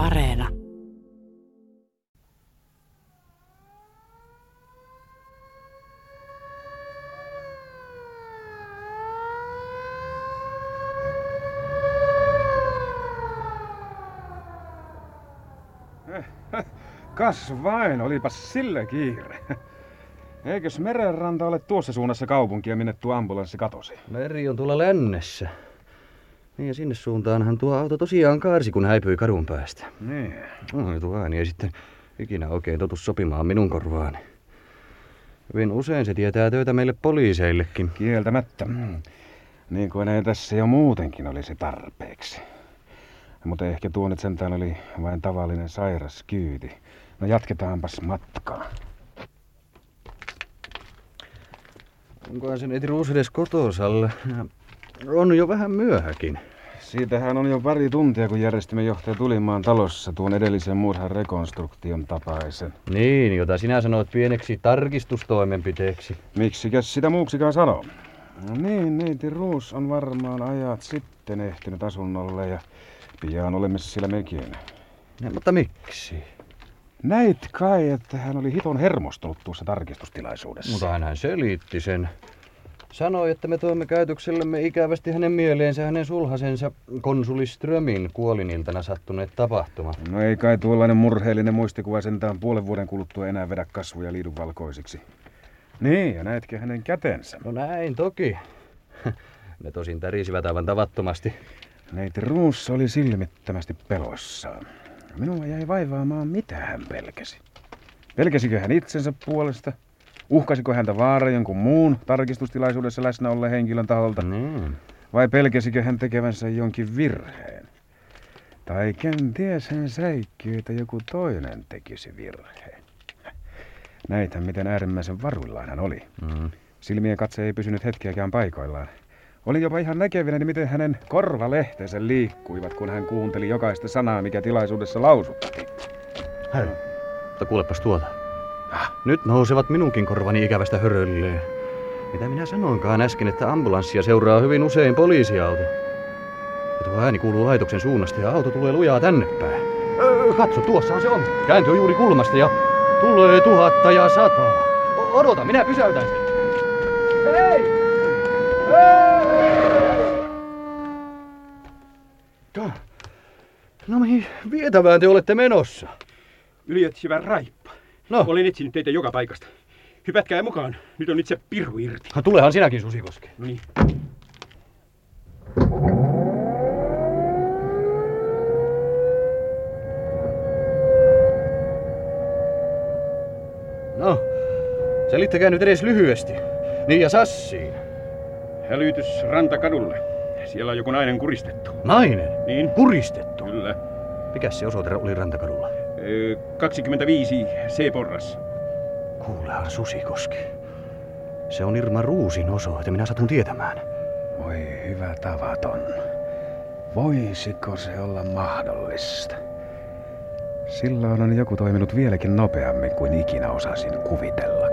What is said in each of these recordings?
Areena. Kas vain, olipas sille kiire. Eikös merenranta ole tuossa suunnassa kaupunkia, minne tuo ambulanssi katosi? Meri on tuolla lännessä. Niin ja sinne suuntaanhan tuo auto tosiaan kaarsi, kun häipyi kadun päästä. Niin. No, tuo ääni ei sitten ikinä oikein totu sopimaan minun korvaani. Hyvin usein se tietää töitä meille poliiseillekin. Kieltämättä. Mm. Niin kuin ei tässä jo muutenkin olisi tarpeeksi. Mutta ehkä tuo nyt sentään oli vain tavallinen sairas kyyti. No jatketaanpas matkaa. Onkohan se neiti Ruus edes kotosalla? On jo vähän myöhäkin. Siitähän on jo pari tuntia, kun järjestimme johtaja Tulimaan talossa tuon edellisen murhan rekonstruktion tapaisen. Niin, jota sinä sanoit pieneksi tarkistustoimenpiteeksi. Miksikäs sitä muuksikaan sanoo? No niin, neiti Ruus on varmaan ajat sitten ehtinyt asunnolle ja pian olemme siellä mekin. Ja, mutta miksi? Näit kai, että hän oli hiton hermostunut tuossa tarkistustilaisuudessa. Mutta hän selitti sen. Sanoi, että me toimme käytöksellemme ikävästi hänen mieleensä hänen sulhasensa konsuli Strömin kuoliniltana sattuneet tapahtumat. No ei kai tuollainen murheellinen muistikuva sentään puolen vuoden kuluttua enää vedä kasvuja liidun valkoisiksi. Niin, ja näetkö hänen kätensä? No näin toki. Ne tosin tärisivät aivan tavattomasti. Neiti Ruus oli silmittömästi pelossaan. Minua jäi vaivaamaan, mitä hän pelkäsi. Pelkäsikö hän itsensä puolesta? Uhkasiko häntä vaara jonkun muun tarkistustilaisuudessa läsnä olleen henkilön taholta? Niin. Vai pelkäsikö hän tekevänsä jonkin virheen? Tai kenties hän säikkyy, että joku toinen tekisi virheen. Näitä miten äärimmäisen varuillaan hän oli. Mm. Silmien katse ei pysynyt hetkeäkään paikoillaan. Oli jopa ihan näkevinä, miten hänen korvalehtensä liikkuivat, kun hän kuunteli jokaista sanaa, mikä tilaisuudessa lausuttiin. Hei, mutta kuulepas tuota. Nyt nousevat minunkin korvani ikävästä hörölleen. Mitä minä sanoinkaan äsken, että ambulanssia seuraa hyvin usein poliisiauto. Ja tuo ääni kuuluu laitoksen suunnasta ja auto tulee lujaa tänne päin. Öö, katso, tuossahan se on. Kääntyy juuri kulmasta ja tulee tuhatta ja sataa. O- odota, minä pysäytän sen. Hei! Hei! No mihin vietävään te olette menossa? Ylietsivä raippa. No. Olen etsinyt teitä joka paikasta. Hypätkää mukaan. Nyt on itse piru irti. Ha, Tulehan sinäkin, Susikoski. No niin. No, selittäkää nyt edes lyhyesti. Niin ja Sassiin. Hälytys rantakadulle. Siellä on joku nainen kuristettu. Nainen? Niin? Puristettu? Kyllä. Mikäs se osoite oli rantakadulla? Ö, 25 C-porras. Kuulehan Susikoski. Se on Irma Ruusin osoite, minä satun tietämään. Voi hyvä tavaton. Voisiko se olla mahdollista? Silloin on joku toiminut vieläkin nopeammin kuin ikinä osasin kuvitellakaan.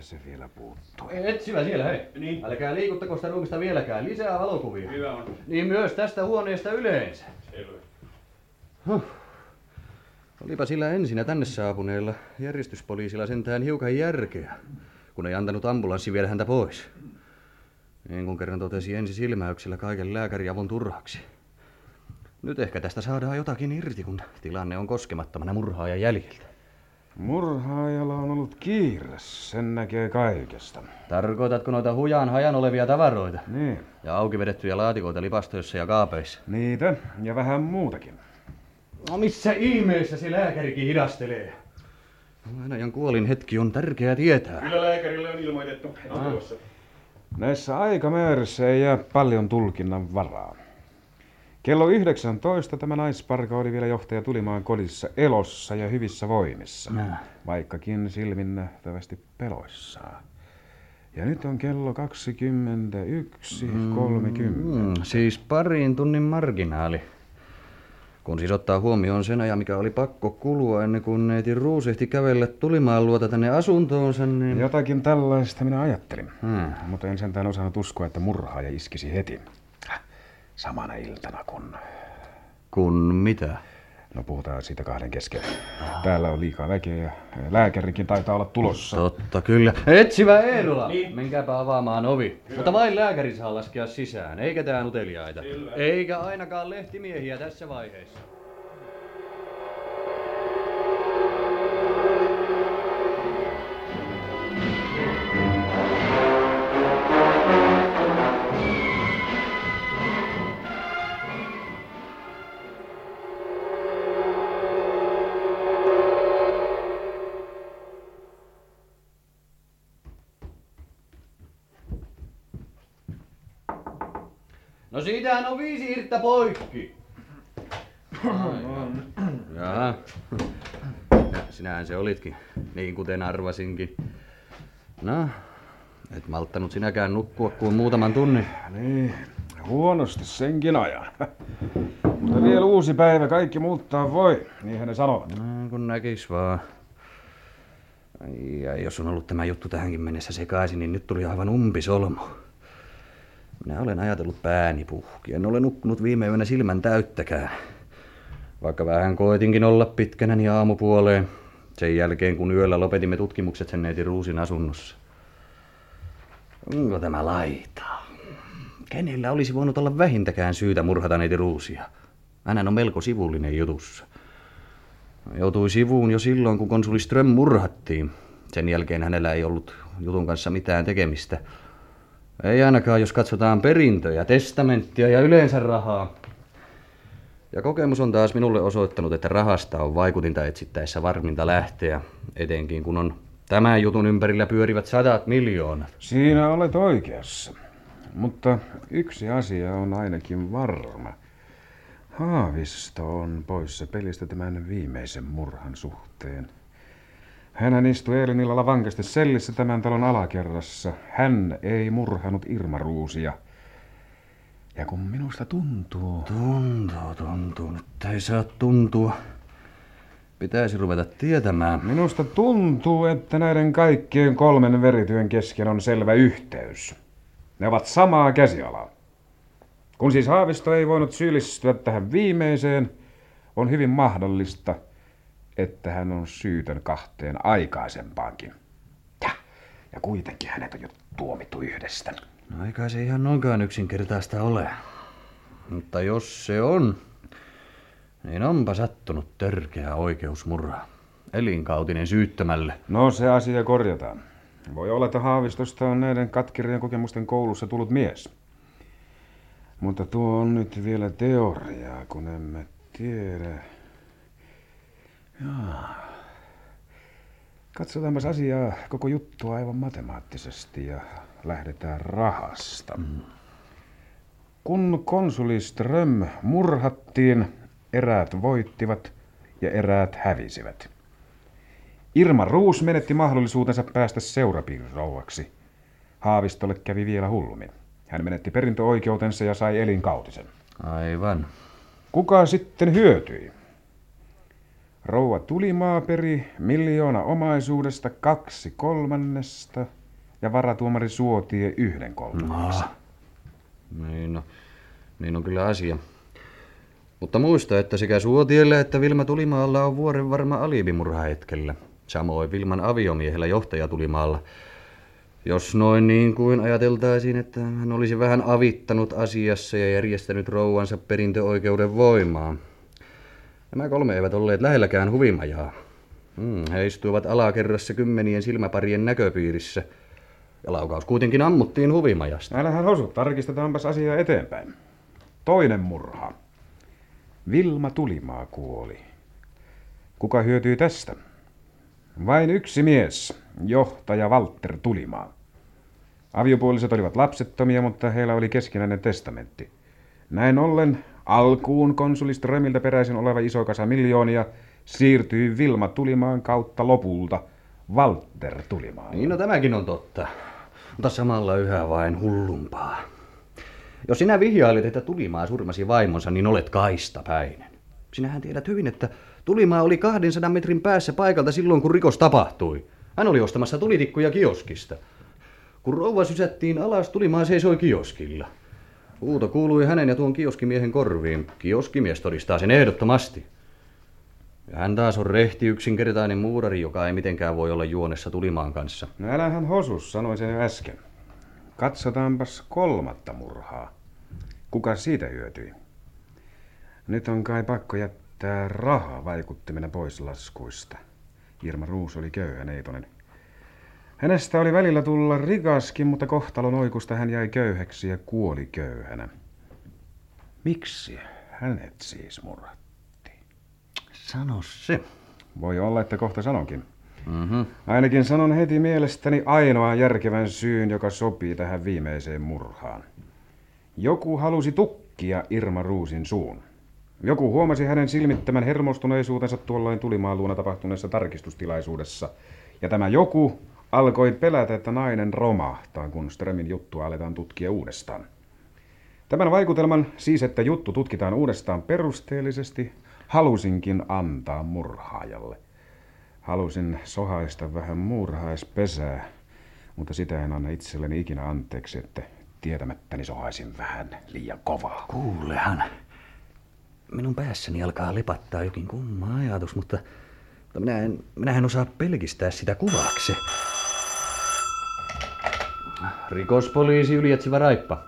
Tätä se vielä puuttuu. Etsivä siellä, hei. Niin. Älkää liikuttako sitä ruumista vieläkään. Lisää valokuvia. Hyvä on. Niin myös tästä huoneesta yleensä. Selvä. Huh. Olipa sillä ensinnä tänne saapuneella järjestyspoliisilla sentään hiukan järkeä, kun ei antanut ambulanssi viedä häntä pois. Niin kuin kerran totesi ensi silmäyksellä kaiken lääkäriavun turhaksi. Nyt ehkä tästä saadaan jotakin irti, kun tilanne on koskemattomana murhaajan jäljiltä. Murhaajalla on ollut kiire, sen näkee kaikesta. Tarkoitatko noita hujan hajan olevia tavaroita? Niin, Ja auki vedettyjä laatikoita lipastoissa ja kaapeissa? niitä ja vähän muutakin. No missä ihmeessä se lääkärikin hidastelee? Ainajan kuolin hetki on tärkeää tietää. Kyllä lääkärille on ilmoitettu. On tulossa. Näissä aikamäärissä ei jää paljon tulkinnan varaa. Kello 19 tämä naisparka oli vielä johtaja Tulimaan kodissa elossa ja hyvissä voimissa, Nää. vaikkakin silmin nähtävästi peloissaan. Ja nyt on kello 21.30. Mm, siis parin tunnin marginaali. Kun siis ottaa huomioon sen ajan, mikä oli pakko kulua ennen kuin neiti ruusehti kävellä tulimaan luota tänne asuntoonsa, niin... Jotakin tällaista minä ajattelin. Hmm. Mutta en sentään osannut uskoa, että murhaaja iskisi heti. Samana iltana kun... Kun mitä? No puhutaan siitä kahden kesken. Täällä on liikaa väkeä ja lääkärikin taitaa olla tulossa. Totta kyllä. Etsivä Eerula! Niin. Menkääpä avaamaan ovi. Mutta vain lääkäri saa laskea sisään, eikä tää uteliaita. Eikä ainakaan lehtimiehiä tässä vaiheessa. No siitähän on viisi irttä poikki. Jaha. Ja sinähän se olitkin, niin kuten arvasinkin. No, et malttanut sinäkään nukkua kuin muutaman tunnin. Niin, huonosti senkin ajan. Mutta vielä uusi päivä, kaikki muuttaa voi, niinhän ne sanovat. No, kun näkis vaan. Ai, ja jos on ollut tämä juttu tähänkin mennessä sekaisin, niin nyt tuli aivan umpisolmu. Minä olen ajatellut pääni puhki. En ole nukkunut viime yönä silmän täyttäkään. Vaikka vähän koetinkin olla pitkänäni aamupuoleen. Sen jälkeen, kun yöllä lopetimme tutkimukset sen neiti Ruusin asunnossa. Onko tämä laitaa? Kenellä olisi voinut olla vähintäkään syytä murhata neiti Ruusia? Hän on melko sivullinen jutussa. Joutui sivuun jo silloin, kun konsuli Ström murhattiin. Sen jälkeen hänellä ei ollut jutun kanssa mitään tekemistä. Ei ainakaan, jos katsotaan perintöjä, testamenttia ja yleensä rahaa. Ja kokemus on taas minulle osoittanut, että rahasta on vaikutinta etsittäessä varminta lähteä, etenkin kun on tämän jutun ympärillä pyörivät sadat miljoonat. Siinä olet oikeassa. Mutta yksi asia on ainakin varma. Haavisto on poissa pelistä tämän viimeisen murhan suhteen. Hänhän istui eilen illalla vankasti sellissä tämän talon alakerrassa. Hän ei murhanut Irma Ruusia. Ja kun minusta tuntuu... Tuntuu, tuntuu. Nyt ei saa tuntua. Pitäisi ruveta tietämään. Minusta tuntuu, että näiden kaikkien kolmen verityön kesken on selvä yhteys. Ne ovat samaa käsialaa. Kun siis Haavisto ei voinut syyllistyä tähän viimeiseen, on hyvin mahdollista, että hän on syytön kahteen aikaisempaankin. Ja, ja kuitenkin hänet on jo tuomittu yhdestä. No eikä se ihan noinkaan yksinkertaista ole. Mutta jos se on, niin onpa sattunut törkeä oikeusmurha. Elinkautinen syyttömälle. No se asia korjataan. Voi olla, että Haavistosta on näiden katkirien kokemusten koulussa tullut mies. Mutta tuo on nyt vielä teoriaa, kun emme tiedä. Jaa. Katsotaanpas asiaa, koko juttua aivan matemaattisesti ja lähdetään rahasta. Mm. Kun konsuli Ström murhattiin, eräät voittivat ja eräät hävisivät. Irma Ruus menetti mahdollisuutensa päästä seurapiirirouvaksi. Haavistolle kävi vielä hullummin. Hän menetti perintöoikeutensa ja sai elinkautisen. Aivan. Kuka sitten hyötyi? Rouva Tulimaa peri miljoona omaisuudesta kaksi kolmannesta ja varatuomari Suotie yhden kolmannesta. No. Niin, no, niin on kyllä asia. Mutta muista, että sekä Suotielle että Vilma Tulimaalla on vuoren varma alibimurha hetkellä. Samoin Vilman aviomiehellä johtaja Tulimaalla. Jos noin niin kuin ajateltaisiin, että hän olisi vähän avittanut asiassa ja järjestänyt rouvansa perintöoikeuden voimaan. Nämä kolme eivät olleet lähelläkään huvimajaa. Hmm, he istuivat alakerrassa kymmenien silmäparien näköpiirissä. Ja laukaus kuitenkin ammuttiin huvimajasta. Älähän hosu, tarkistetaanpas asiaa eteenpäin. Toinen murha. Vilma Tulimaa kuoli. Kuka hyötyi tästä? Vain yksi mies, johtaja Walter Tulimaa. Aviopuoliset olivat lapsettomia, mutta heillä oli keskinäinen testamentti. Näin ollen Alkuun konsuli Strömiltä peräisin oleva iso kasa miljoonia siirtyi Vilma Tulimaan kautta lopulta Walter Tulimaan. Niin, no tämäkin on totta. Mutta samalla yhä vain hullumpaa. Jos sinä vihjailit, että Tulimaa surmasi vaimonsa, niin olet kaistapäinen. Sinähän tiedät hyvin, että Tulimaa oli 200 metrin päässä paikalta silloin, kun rikos tapahtui. Hän oli ostamassa tulitikkuja kioskista. Kun rouva sysättiin alas, Tulimaa seisoi kioskilla. Huuto kuului hänen ja tuon kioskimiehen korviin. Kioskimies todistaa sen ehdottomasti. Ja hän taas on rehti yksinkertainen muurari, joka ei mitenkään voi olla juonessa Tulimaan kanssa. No älähän hosus, sanoin sen jo äsken. Katsotaanpas kolmatta murhaa. Kuka siitä hyötyi? Nyt on kai pakko jättää raha vaikuttimena pois laskuista. Irma Ruus oli köyhä neitonen. Hänestä oli välillä tulla rikaskin, mutta kohtalon oikusta hän jäi köyhäksi ja kuoli köyhänä. Miksi hänet siis murhattiin? Sano se. Voi olla, että kohta sanonkin. Mm-hmm. Ainakin sanon heti mielestäni ainoa järkevän syyn, joka sopii tähän viimeiseen murhaan. Joku halusi tukkia Irma Ruusin suun. Joku huomasi hänen silmittämän hermostuneisuutensa tuolloin tulimaan luona tapahtuneessa tarkistustilaisuudessa. Ja tämä joku alkoi pelätä, että nainen romahtaa, kun Strömin juttua aletaan tutkia uudestaan. Tämän vaikutelman, siis että juttu tutkitaan uudestaan perusteellisesti, halusinkin antaa murhaajalle. Halusin sohaista vähän murhaispesää, mutta sitä en anna itselleni ikinä anteeksi, että tietämättäni sohaisin vähän liian kovaa. Kuulehan. Minun päässäni alkaa lepattaa jokin kumma ajatus, mutta, mutta minä, en, minä en osaa pelkistää sitä kuvaksi. Rikospoliisi yljätsivä raippa.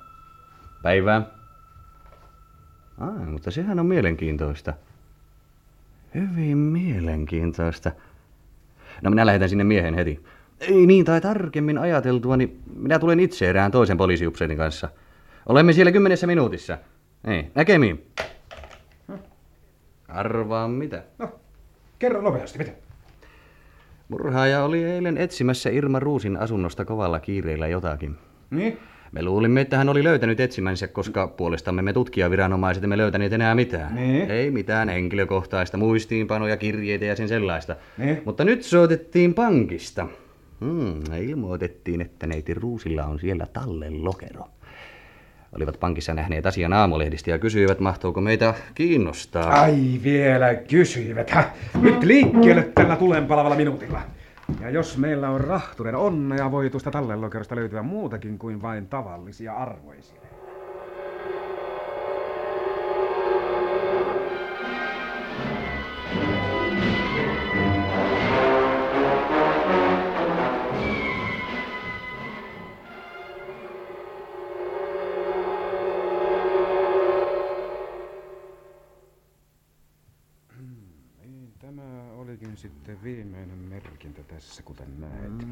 Päivää. Ai, mutta sehän on mielenkiintoista. Hyvin mielenkiintoista. No minä lähetän sinne miehen heti. Ei niin, tai tarkemmin ajateltua, niin minä tulen itse erään toisen poliisiupseetin kanssa. Olemme siellä kymmenessä minuutissa. Ei, näkemiin. Arvaa mitä? No, kerro nopeasti, mitä? Murhaaja oli eilen etsimässä Irma Ruusin asunnosta kovalla kiireellä jotakin. Niin? Me luulimme, että hän oli löytänyt etsimänsä, koska puolestamme me tutkijaviranomaiset emme löytäneet enää mitään. Niin. Ei mitään henkilökohtaista muistiinpanoja, kirjeitä ja sen sellaista. Niin. Mutta nyt soitettiin pankista. Hmm, ilmoitettiin, että neiti Ruusilla on siellä tallelokero. Olivat pankissa nähneet asian aamulehdistä ja kysyivät, mahtooko meitä kiinnostaa. Ai vielä kysyivät. Häh? Nyt liikkeelle tällä tulenpalavalla minuutilla. Ja jos meillä on rahturen onnea, voi tuosta tallellokerosta löytyä muutakin kuin vain tavallisia arvoisia. Sitten viimeinen merkintä tässä, kuten näet.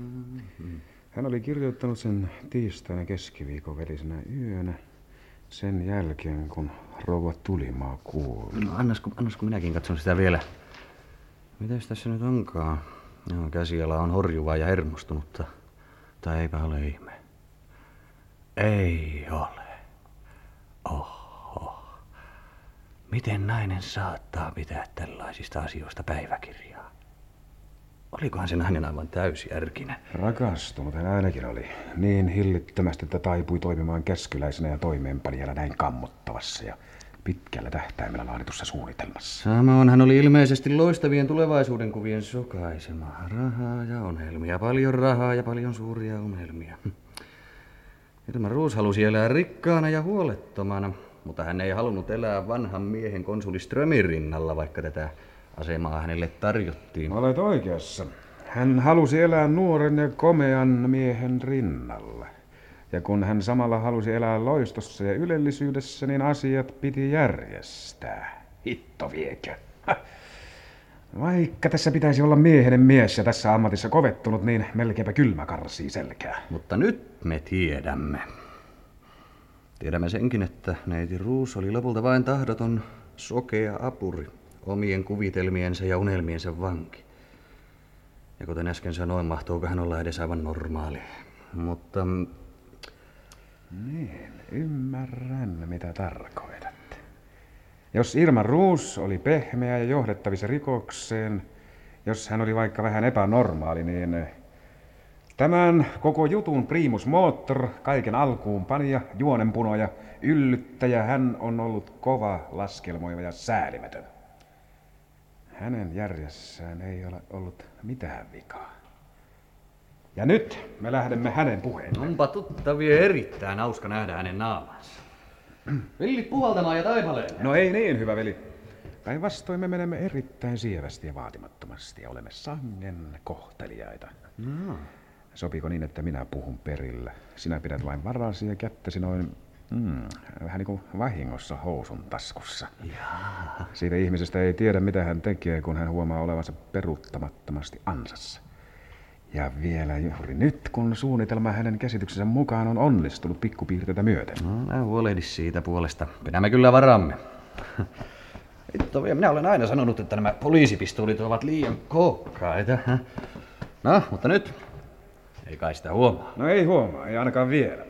Hän oli kirjoittanut sen tiistaina keskiviikon välisenä yönä sen jälkeen, kun rouva Tulimaa kuoli. No, annas, kun, annas kun minäkin katson sitä vielä. Mitäs tässä nyt onkaan? No, käsiala on horjuvaa ja hermostunutta. Tai eipä ole ihme. Ei ole. Oho. Miten nainen saattaa pitää tällaisista asioista päiväkirjaa? Olikohan se nainen aivan täysi ärkinen? Rakastunut hän ainakin oli. Niin hillittömästi, että taipui toimimaan käskyläisenä ja toimeenpanijana näin kammottavassa ja pitkällä tähtäimellä laaditussa suunnitelmassa. Samoin hän oli ilmeisesti loistavien tulevaisuuden kuvien sokaisema. Rahaa ja unelmia, paljon rahaa ja paljon suuria unelmia. Ilma Ruus halusi elää rikkaana ja huolettomana, mutta hän ei halunnut elää vanhan miehen konsuli Strömin rinnalla, vaikka tätä asemaa hänelle tarjottiin. Olet oikeassa. Hän halusi elää nuoren ja komean miehen rinnalla. Ja kun hän samalla halusi elää loistossa ja ylellisyydessä, niin asiat piti järjestää. Hitto viekö. Vaikka tässä pitäisi olla miehinen mies ja tässä ammatissa kovettunut, niin melkeinpä kylmä karsii selkää. Mutta nyt me tiedämme. Tiedämme senkin, että neiti Ruus oli lopulta vain tahdoton, sokea apuri, omien kuvitelmiensa ja unelmiensa vanki. Ja kuten äsken sanoin, mahtooko hän olla edes aivan normaali. Mutta Niin, ymmärrän mitä tarkoitat. Jos Irma Ruus oli pehmeä ja johdettavissa rikokseen, jos hän oli vaikka vähän epänormaali, niin tämän koko jutun primus motor, kaiken alkuun panija, juonenpunoja, yllyttäjä, hän on ollut kova laskelmoiva ja säälimätön. Hänen järjessään ei ole ollut mitään vikaa. Ja nyt me lähdemme hänen puheelle. Onpa tuttavia erittäin hauska nähdä hänen naamansa. Villit puhaltamaan ja taipaleen. No ei niin, hyvä veli. Päinvastoin me menemme erittäin sievästi ja vaatimattomasti ja olemme sangen kohteliaita. No. Sopiiko niin, että minä puhun perillä? Sinä pidät vain varasi ja kättäsi noin mm, vähän niin kuin vahingossa housun taskussa. Jaa. Siitä ihmisestä ei tiedä, mitä hän tekee, kun hän huomaa olevansa peruuttamattomasti ansassa. Ja vielä juuri nyt, kun suunnitelma hänen käsityksensä mukaan on onnistunut pikkupiirteitä myöten. No, mä huolehdi siitä puolesta. Pidämme kyllä varamme. Minä olen aina sanonut, että nämä poliisipistoolit ovat liian kookkaita. No, mutta nyt. Ei kai sitä huomaa. No ei huomaa, ei ainakaan vielä.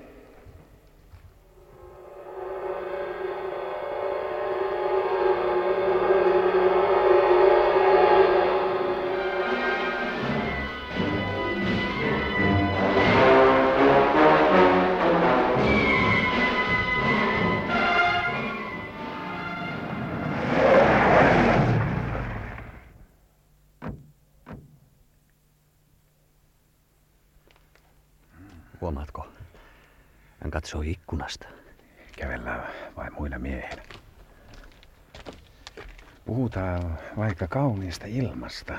Hän katsoo ikkunasta. Kävellään vai muina miehinä. Puhutaan vaikka kauniista ilmasta,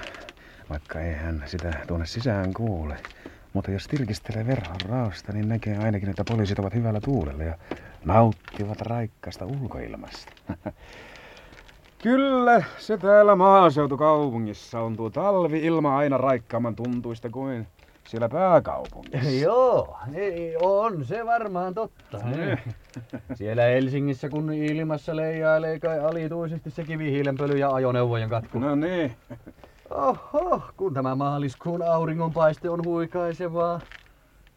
vaikka ei hän sitä tuonne sisään kuule. Mutta jos tirkistelee verhon raosta, niin näkee ainakin, että poliisit ovat hyvällä tuulella ja nauttivat raikkaasta ulkoilmasta. Kyllä, se täällä maaseutukaupungissa on tuo talvi-ilma aina raikkaamman tuntuista kuin siellä pääkaupungissa. Joo, ei, on se varmaan totta. Niin. Siellä Helsingissä, kun ilmassa leijailee kai alituisesti se kivihiilenpöly ja ajoneuvojen katku. No niin. Oho, kun tämä maaliskuun auringonpaiste on huikaisevaa.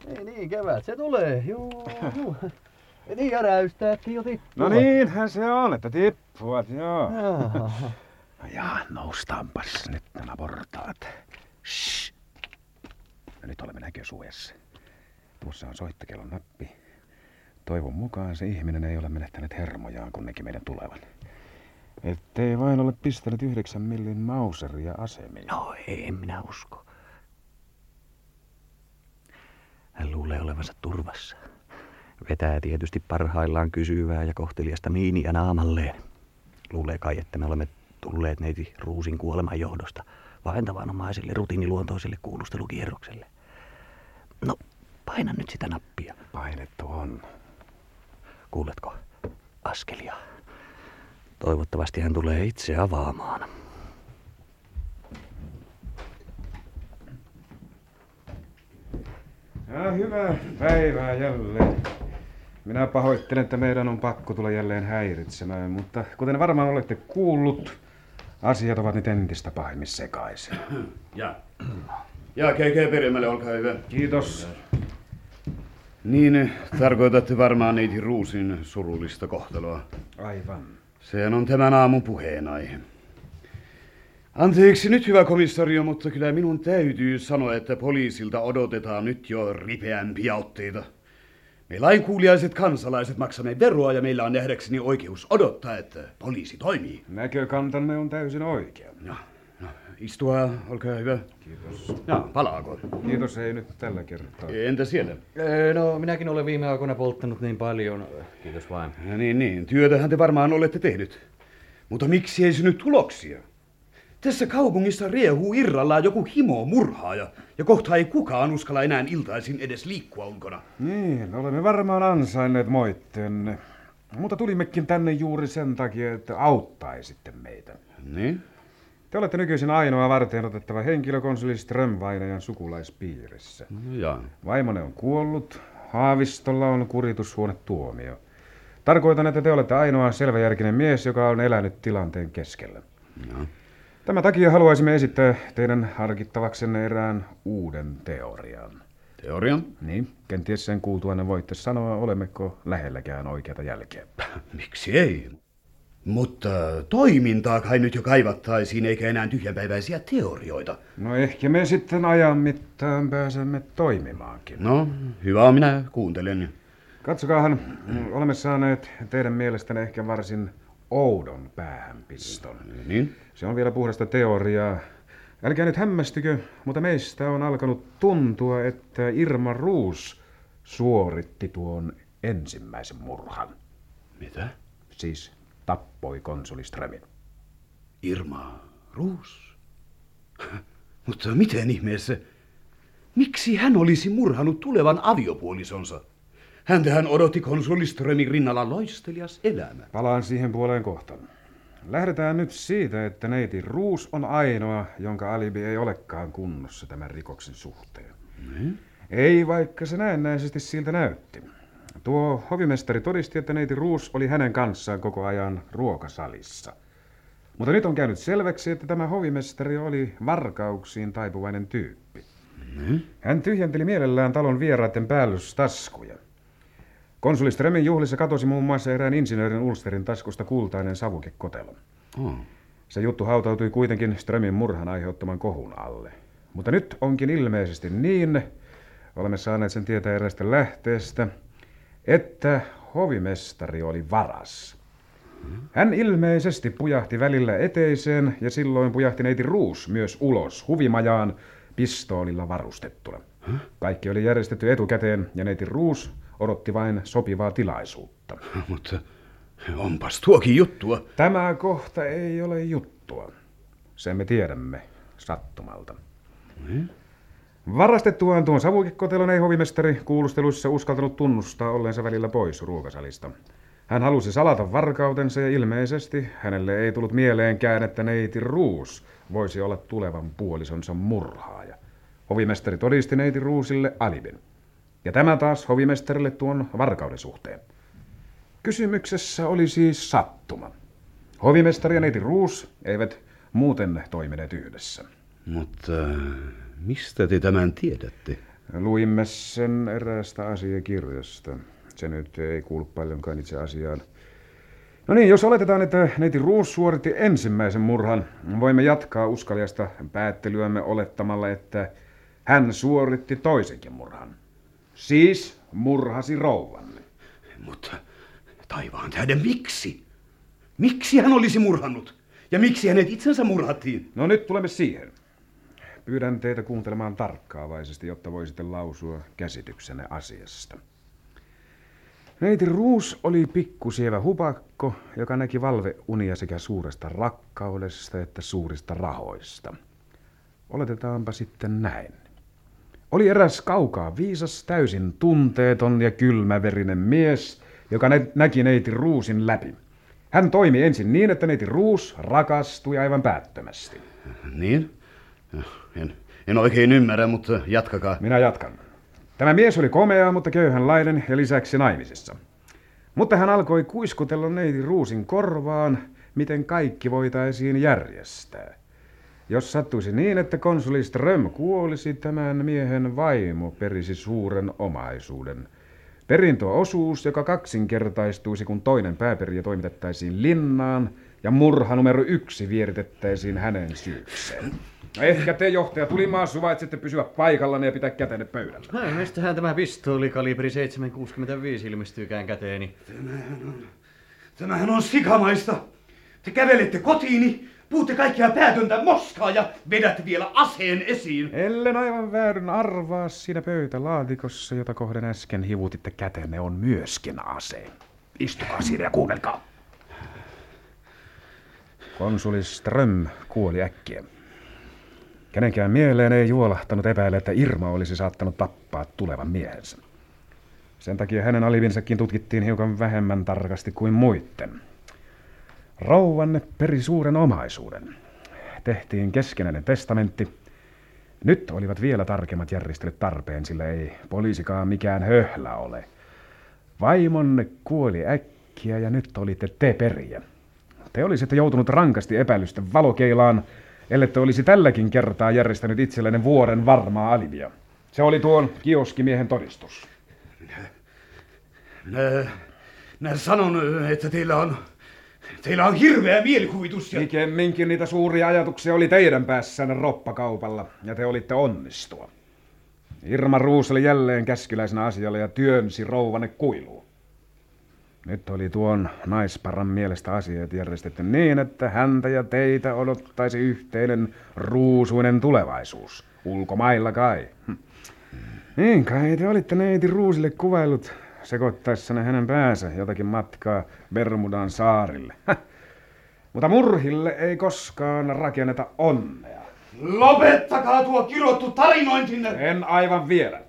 Ei niin, kevät se tulee, juu. juu. Niin ja räystääkin jo tippua. No niinhän se on, että tippuvat, joo. Jaa. Ja noustaanpas nyt nämä portaat. Shh. Ja nyt olemme näkösuojassa. Tuossa on soittokelon nappi. Toivon mukaan se ihminen ei ole menettänyt hermojaan, kun näki meidän tulevan. Ettei vain ole pistänyt yhdeksän millin mauseria asemiin. No ei, en minä usko. Hän luulee olevansa turvassa. Vetää tietysti parhaillaan kysyvää ja kohteliasta miiniä naamalleen. Luulee kai, että me olemme tulleet neiti Ruusin kuoleman johdosta vain tavanomaiselle rutiiniluontoiselle kuulustelukierrokselle. No, paina nyt sitä nappia. Painettu on. Kuuletko? Askelia. Toivottavasti hän tulee itse avaamaan. Ja hyvää päivää jälleen. Minä pahoittelen, että meidän on pakko tulla jälleen häiritsemään, mutta kuten varmaan olette kuullut, asiat ovat nyt entistä pahemmin sekaisin. Ja. Ja käykää peremmälle, olkaa hyvä. Kiitos. Niin, tarkoitatte varmaan neiti Ruusin surullista kohtaloa. Aivan. Sehän on tämän aamun puheenaihe. Anteeksi nyt, hyvä komissario, mutta kyllä minun täytyy sanoa, että poliisilta odotetaan nyt jo ripeämpiä otteita. Me lainkuuliaiset kansalaiset maksamme veroa ja meillä on nähdäkseni oikeus odottaa, että poliisi toimii. Näkökantanne on täysin oikea. No istua, olkaa hyvä. Kiitos. Ja, palaako? Kiitos, ei nyt tällä kertaa. Entä siellä? No, minäkin olen viime aikoina polttanut niin paljon. Kiitos vain. Ja niin, niin. Työtähän te varmaan olette tehnyt. Mutta miksi ei synny tuloksia? Tässä kaupungissa riehuu irrallaan joku himo murhaaja, ja kohta ei kukaan uskalla enää iltaisin edes liikkua ulkona. Niin, olemme varmaan ansainneet moitteenne. Mutta tulimmekin tänne juuri sen takia, että auttaisitte meitä. Niin? Te olette nykyisin ainoa varten otettava henkilö konsuli Strömvainajan sukulaispiirissä. No jaa. Vaimone on kuollut, Haavistolla on kuritushuonetuomio. Tarkoitan, että te olette ainoa selväjärkinen mies, joka on elänyt tilanteen keskellä. No. Tämän takia haluaisimme esittää teidän harkittavaksenne erään uuden teorian. Teoria? Niin, kenties sen kuultuanne voitte sanoa, olemmeko lähelläkään oikeata jälkeä. Miksi ei? Mutta toimintaa kai nyt jo kaivattaisiin, eikä enää tyhjänpäiväisiä teorioita. No ehkä me sitten ajan mittaan pääsemme toimimaankin. No, hyvä on, minä kuuntelen. Katsokaahan, olemme saaneet teidän mielestänne ehkä varsin oudon päähänpiston. Niin? Se on vielä puhdasta teoriaa. Älkää nyt hämmästykö, mutta meistä on alkanut tuntua, että Irma Ruus suoritti tuon ensimmäisen murhan. Mitä? Siis tappoi konsuli Strömin. Irma Ruus? Mutta miten ihmeessä? Miksi hän olisi murhanut tulevan aviopuolisonsa? Häntähän odotti konsuli Strömin rinnalla loistelias elämä. Palaan siihen puoleen kohtaan. Lähdetään nyt siitä, että neiti Ruus on ainoa, jonka alibi ei olekaan kunnossa tämän rikoksen suhteen. Niin? Ei, vaikka se näennäisesti siltä näytti. Tuo hovimestari todisti, että neiti Ruus oli hänen kanssaan koko ajan ruokasalissa. Mutta nyt on käynyt selväksi, että tämä hovimestari oli varkauksiin taipuvainen tyyppi. Niin? Hän tyhjenteli mielellään talon vieraiden päällystaskuja. Konsuli Strömin juhlissa katosi muun muassa erään insinöörin Ulsterin taskusta kultainen savukekotelo. Oh. Se juttu hautautui kuitenkin Strömin murhan aiheuttaman kohun alle. Mutta nyt onkin ilmeisesti niin, olemme saaneet sen tietää erästä lähteestä, että hovimestari oli varas. Hän ilmeisesti pujahti välillä eteiseen ja silloin pujahti neiti Ruus myös ulos huvimajaan pistoolilla varustettuna. Kaikki oli järjestetty etukäteen ja neiti Ruus odotti vain sopivaa tilaisuutta. Mutta onpas tuokin juttua. Tämä kohta ei ole juttua. Sen me tiedämme sattumalta. Niin? Varastettuaan tuon savukekotelon ei hovimestari kuulusteluissa uskaltanut tunnustaa olleensa välillä pois ruokasalista. Hän halusi salata varkautensa ja ilmeisesti hänelle ei tullut mieleenkään, että neiti Ruus voisi olla tulevan puolisonsa murhaaja. Hovimestari todisti neiti Ruusille alibin. Ja tämä taas hovimestarille tuon varkauden suhteen. Kysymyksessä oli siis sattuma. Hovimestari ja neiti Ruus eivät muuten toimineet yhdessä. Mutta mistä te tämän tiedätte? Luimme sen eräästä asiakirjasta. Se nyt ei kuulu paljonkaan itse asiaan. No niin, jos oletetaan, että neiti Ruus suoritti ensimmäisen murhan, voimme jatkaa uskaliasta päättelyämme olettamalla, että hän suoritti toisenkin murhan. Siis murhasi rouvanne. Mutta taivaan tähden miksi? Miksi hän olisi murhannut? Ja miksi hänet itsensä murhattiin? No nyt tulemme siihen. Pyydän teitä kuuntelemaan tarkkaavaisesti, jotta voisitte lausua käsityksenne asiasta. Neiti Ruus oli pikkusievä hupakko, joka näki valveunia sekä suuresta rakkaudesta että suurista rahoista. Oletetaanpa sitten näin. Oli eräs kaukaa viisas, täysin tunteeton ja kylmäverinen mies, joka nä- näki neiti Ruusin läpi. Hän toimi ensin niin, että neiti Ruus rakastui aivan päättömästi. Niin? En, en oikein ymmärrä, mutta jatkakaa. Minä jatkan. Tämä mies oli komea, mutta köyhänlainen ja lisäksi naimisissa. Mutta hän alkoi kuiskutella neiti Ruusin korvaan, miten kaikki voitaisiin järjestää. Jos sattuisi niin, että konsuli Ström kuolisi, tämän miehen vaimo perisi suuren omaisuuden. Perintöosuus, joka kaksinkertaistuisi, kun toinen pääperiä toimitettaisiin linnaan, ja murha numero yksi vieritettäisiin hänen syykseen. Ehkä te, johtaja Tulimaa, suvaitsette pysyä paikallanne ja pitää kätenne pöydällä. Hei, mistähän tämä pistooli kalibri 765 ilmestyykään käteeni? Tämähän on sikamaista. Te kävelette kotiini, puhutte kaikkia päätöntä moskaa ja vedätte vielä aseen esiin. Ellen aivan väärin arvaa siinä pöytälaatikossa, jota kohden äsken hivutitte kätenne, on myöskin ase. Istukaa siinä ja kuunnelkaa. Konsuli Ström kuoli äkkiä. Kenenkään mieleen ei juolahtanut epäillä, että Irma olisi saattanut tappaa tulevan miehensä. Sen takia hänen alivinsakin tutkittiin hiukan vähemmän tarkasti kuin muiden. Rouvanne peri suuren omaisuuden. Tehtiin keskenäinen testamentti. Nyt olivat vielä tarkemmat järjestelyt tarpeen, sillä ei poliisikaan mikään höhlä ole. Vaimonne kuoli äkkiä ja nyt olitte te periä. Te olisitte joutunut rankasti epäilysten valokeilaan, ellette olisi tälläkin kertaa järjestänyt itsellenne vuoden varmaa alivia. Se oli tuon kioskimiehen todistus. Minä, minä sanon, että teillä on, Teillä on hirveä mielikuvitus ja... Pikemminkin niitä suuria ajatuksia oli teidän päässänne roppakaupalla, ja te olitte onnistua. Irma ruuseli jälleen käskyläisenä asialla ja työnsi rouvanne kuiluun. Nyt oli tuon naisparan mielestä asiat järjestetty niin, että häntä ja teitä odottaisi yhteinen ruusuinen tulevaisuus. Ulkomailla kai. Hm. Niin kai te olitte neiti Ruusille kuvailut sekoittaessanne hänen päänsä jotakin matkaa Bermudan saarille. Häh. Mutta murhille ei koskaan rakenneta onnea. Lopettakaa tuo kirottu tarinointinne! En aivan vielä.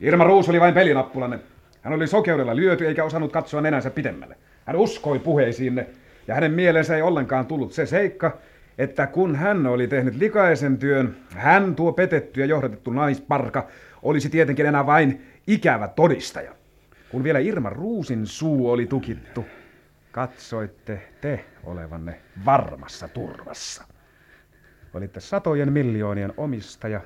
Irma Ruus oli vain pelinappulanne. Hän oli sokeudella lyöty eikä osannut katsoa nenänsä pitemmälle. Hän uskoi puheisiinne ja hänen mielensä ei ollenkaan tullut se seikka, että kun hän oli tehnyt likaisen työn, hän tuo petetty ja johdatettu naisparka olisi tietenkin enää vain ikävä todistaja. Kun vielä Irma Ruusin suu oli tukittu, katsoitte te olevanne varmassa turvassa. Olitte satojen miljoonien omistaja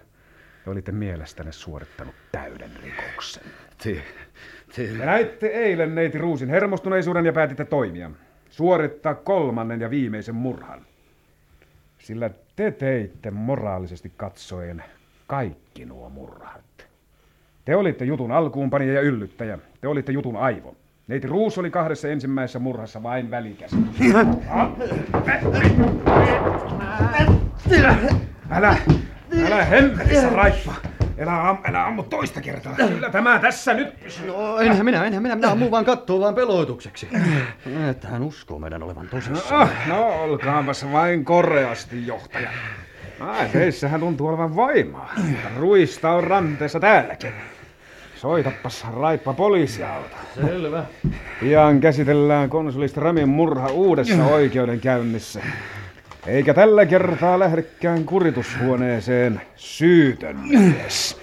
ja olitte mielestänne suorittanut täyden rikoksen. Te, Ja näitte eilen neiti Ruusin hermostuneisuuden ja päätitte toimia. Suorittaa kolmannen ja viimeisen murhan. Sillä te teitte moraalisesti katsoen kaikki nuo murhat. Te olitte jutun alkuunpanija ja yllyttäjä. Te olitte jutun aivo. Neiti Ruus oli kahdessa ensimmäisessä murhassa vain välikäsi. Älä, älä hemmetissä raippa. Älä, am, älä ammu toista kertaa. Kyllä tämä tässä nyt pysyy. No, enhän minä, enhän minä, minä ammun vaan kattoo vaan peloitukseksi. Että hän uskoo meidän olevan tosissaan. Ah, no, olkaapas vain koreasti, johtaja. Ai, teissähän tuntuu olevan voimaa. Ruista on ranteessa täälläkin. Soitappas raippa poliisiauto. Selvä. Pian käsitellään konsulista Ramin murha uudessa oikeudenkäynnissä. Eikä tällä kertaa lähdekään kuritushuoneeseen syytön mies.